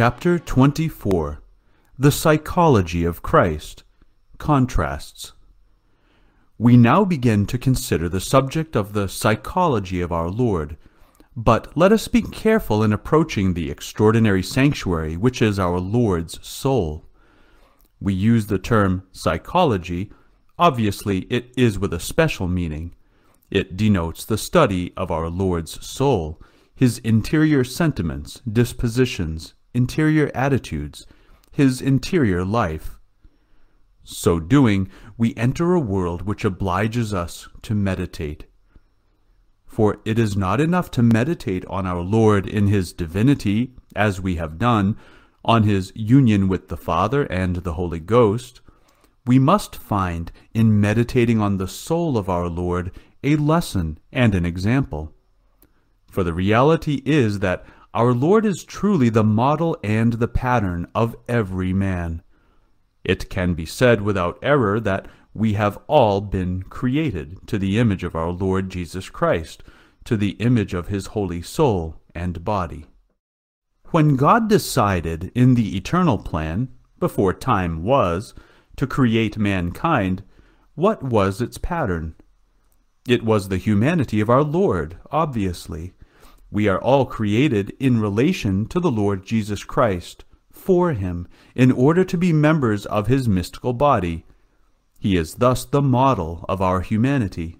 Chapter 24 The Psychology of Christ Contrasts We now begin to consider the subject of the psychology of our Lord, but let us be careful in approaching the extraordinary sanctuary which is our Lord's soul. We use the term psychology, obviously it is with a special meaning. It denotes the study of our Lord's soul, his interior sentiments, dispositions, interior attitudes, his interior life. So doing, we enter a world which obliges us to meditate. For it is not enough to meditate on our Lord in his divinity, as we have done, on his union with the Father and the Holy Ghost. We must find in meditating on the soul of our Lord a lesson and an example. For the reality is that our Lord is truly the model and the pattern of every man. It can be said without error that we have all been created to the image of our Lord Jesus Christ, to the image of his holy soul and body. When God decided in the eternal plan, before time was, to create mankind, what was its pattern? It was the humanity of our Lord, obviously. We are all created in relation to the Lord Jesus Christ, for him, in order to be members of his mystical body. He is thus the model of our humanity.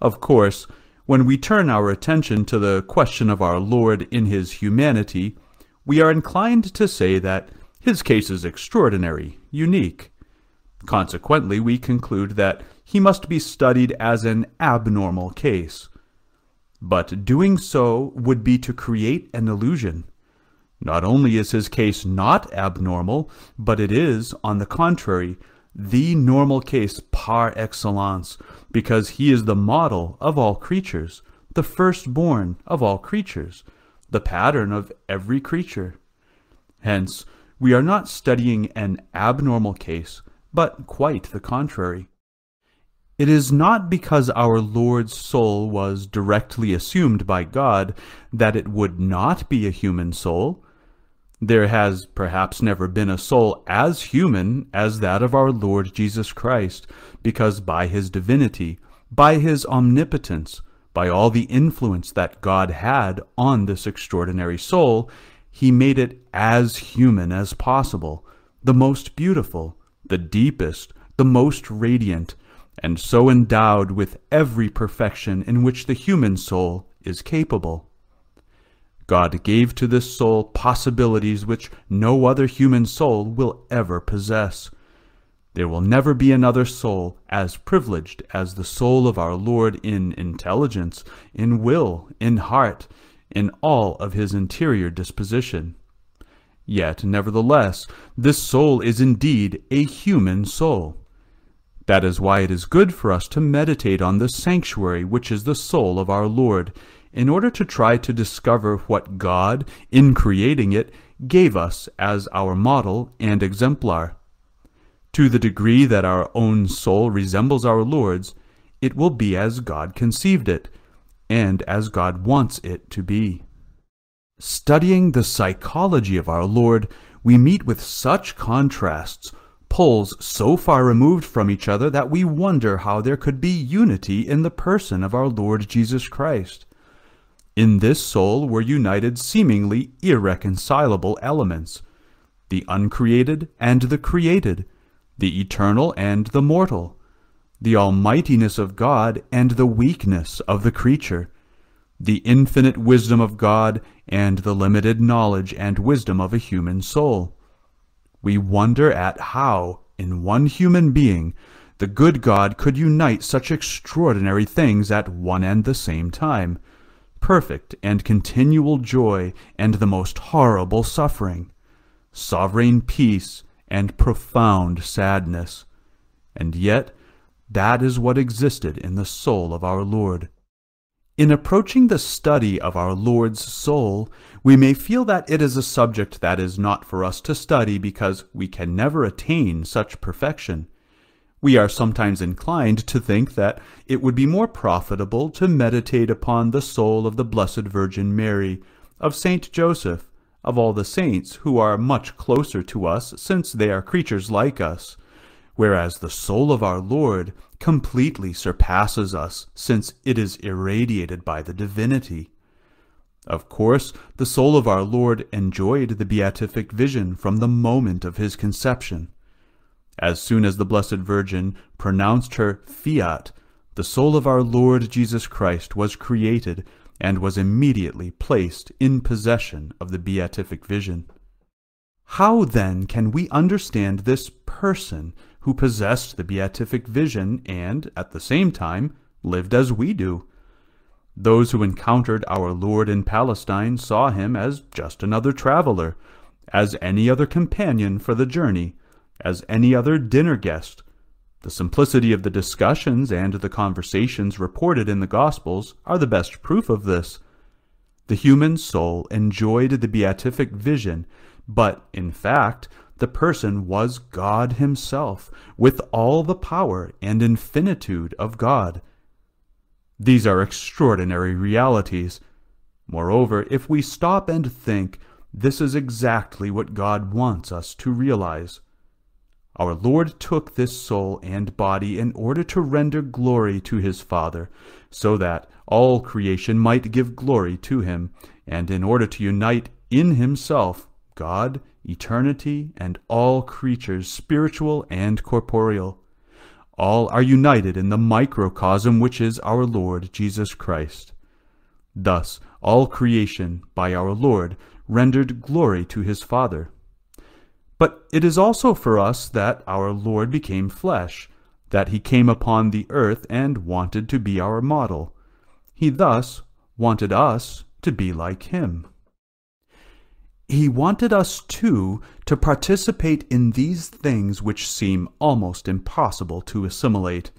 Of course, when we turn our attention to the question of our Lord in his humanity, we are inclined to say that his case is extraordinary, unique. Consequently, we conclude that he must be studied as an abnormal case. But doing so would be to create an illusion. Not only is his case not abnormal, but it is, on the contrary, the normal case par excellence, because he is the model of all creatures, the firstborn of all creatures, the pattern of every creature. Hence, we are not studying an abnormal case, but quite the contrary. It is not because our Lord's soul was directly assumed by God that it would not be a human soul. There has perhaps never been a soul as human as that of our Lord Jesus Christ, because by his divinity, by his omnipotence, by all the influence that God had on this extraordinary soul, he made it as human as possible, the most beautiful, the deepest, the most radiant, and so endowed with every perfection in which the human soul is capable. God gave to this soul possibilities which no other human soul will ever possess. There will never be another soul as privileged as the soul of our Lord in intelligence, in will, in heart, in all of his interior disposition. Yet, nevertheless, this soul is indeed a human soul. That is why it is good for us to meditate on the sanctuary which is the soul of our Lord, in order to try to discover what God, in creating it, gave us as our model and exemplar. To the degree that our own soul resembles our Lord's, it will be as God conceived it, and as God wants it to be. Studying the psychology of our Lord, we meet with such contrasts poles so far removed from each other that we wonder how there could be unity in the person of our Lord Jesus Christ. In this soul were united seemingly irreconcilable elements, the uncreated and the created, the eternal and the mortal, the almightiness of God and the weakness of the creature, the infinite wisdom of God and the limited knowledge and wisdom of a human soul we wonder at how, in one human being, the good God could unite such extraordinary things at one and the same time, perfect and continual joy and the most horrible suffering, sovereign peace and profound sadness. And yet, that is what existed in the soul of our Lord. In approaching the study of our Lord's soul, we may feel that it is a subject that is not for us to study because we can never attain such perfection. We are sometimes inclined to think that it would be more profitable to meditate upon the soul of the Blessed Virgin Mary, of Saint Joseph, of all the saints who are much closer to us since they are creatures like us, whereas the soul of our Lord completely surpasses us since it is irradiated by the divinity. Of course, the soul of our Lord enjoyed the beatific vision from the moment of his conception. As soon as the Blessed Virgin pronounced her fiat, the soul of our Lord Jesus Christ was created and was immediately placed in possession of the beatific vision. How then can we understand this person who possessed the beatific vision and, at the same time, lived as we do? Those who encountered our Lord in Palestine saw him as just another traveler, as any other companion for the journey, as any other dinner guest. The simplicity of the discussions and the conversations reported in the Gospels are the best proof of this. The human soul enjoyed the beatific vision, but, in fact, the person was God himself, with all the power and infinitude of God. These are extraordinary realities. Moreover, if we stop and think, this is exactly what God wants us to realize. Our Lord took this soul and body in order to render glory to his Father, so that all creation might give glory to him, and in order to unite in himself God, eternity, and all creatures, spiritual and corporeal. All are united in the microcosm which is our Lord Jesus Christ. Thus, all creation, by our Lord, rendered glory to his Father. But it is also for us that our Lord became flesh, that he came upon the earth and wanted to be our model. He thus wanted us to be like him. He wanted us, too, to participate in these things which seem almost impossible to assimilate.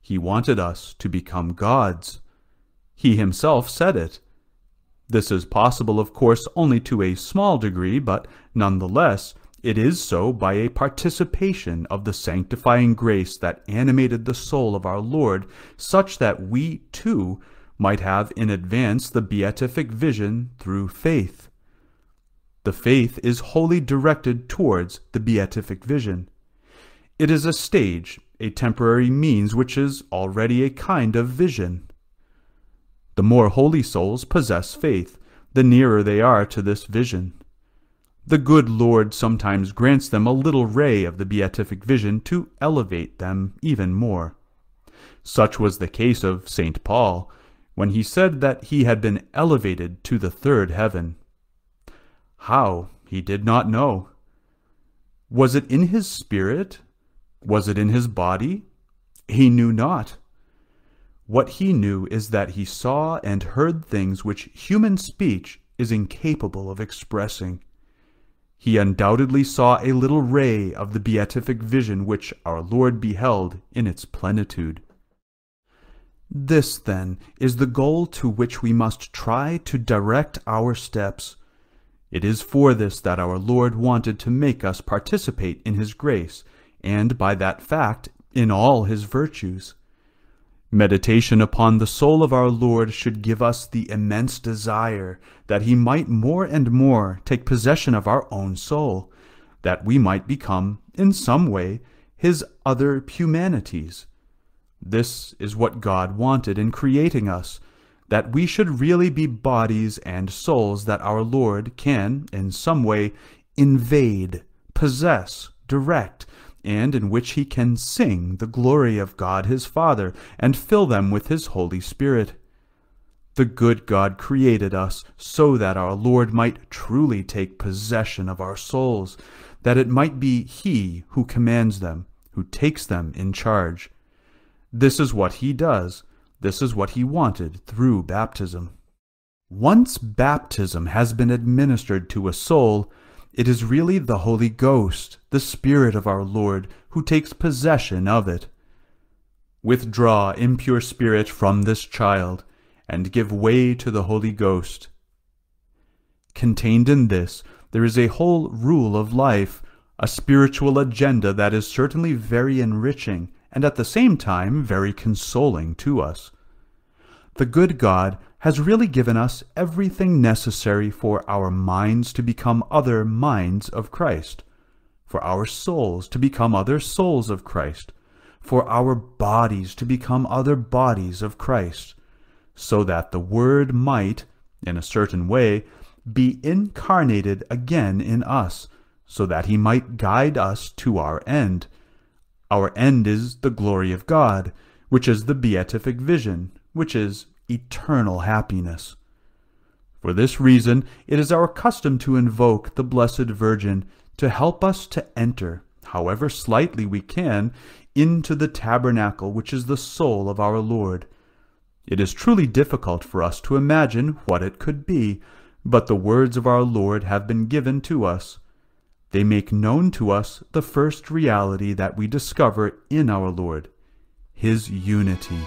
He wanted us to become gods. He himself said it. This is possible, of course, only to a small degree, but nonetheless, it is so by a participation of the sanctifying grace that animated the soul of our Lord, such that we, too, might have in advance the beatific vision through faith. The faith is wholly directed towards the beatific vision. It is a stage, a temporary means which is already a kind of vision. The more holy souls possess faith, the nearer they are to this vision. The good Lord sometimes grants them a little ray of the beatific vision to elevate them even more. Such was the case of St. Paul, when he said that he had been elevated to the third heaven. How, he did not know. Was it in his spirit? Was it in his body? He knew not. What he knew is that he saw and heard things which human speech is incapable of expressing. He undoubtedly saw a little ray of the beatific vision which our Lord beheld in its plenitude. This, then, is the goal to which we must try to direct our steps. It is for this that our Lord wanted to make us participate in his grace, and by that fact in all his virtues. Meditation upon the soul of our Lord should give us the immense desire that he might more and more take possession of our own soul, that we might become, in some way, his other humanities. This is what God wanted in creating us, that we should really be bodies and souls that our Lord can, in some way, invade, possess, direct, and in which he can sing the glory of God his Father and fill them with his Holy Spirit. The good God created us so that our Lord might truly take possession of our souls, that it might be he who commands them, who takes them in charge. This is what he does, this is what he wanted through baptism. Once baptism has been administered to a soul, it is really the Holy Ghost, the Spirit of our Lord, who takes possession of it. Withdraw, impure spirit, from this child, and give way to the Holy Ghost. Contained in this, there is a whole rule of life, a spiritual agenda that is certainly very enriching and at the same time very consoling to us. The good God has really given us everything necessary for our minds to become other minds of Christ, for our souls to become other souls of Christ, for our bodies to become other bodies of Christ, so that the Word might, in a certain way, be incarnated again in us, so that he might guide us to our end. Our end is the glory of God, which is the beatific vision, which is eternal happiness. For this reason, it is our custom to invoke the Blessed Virgin to help us to enter, however slightly we can, into the tabernacle which is the soul of our Lord. It is truly difficult for us to imagine what it could be, but the words of our Lord have been given to us. They make known to us the first reality that we discover in our Lord, His unity.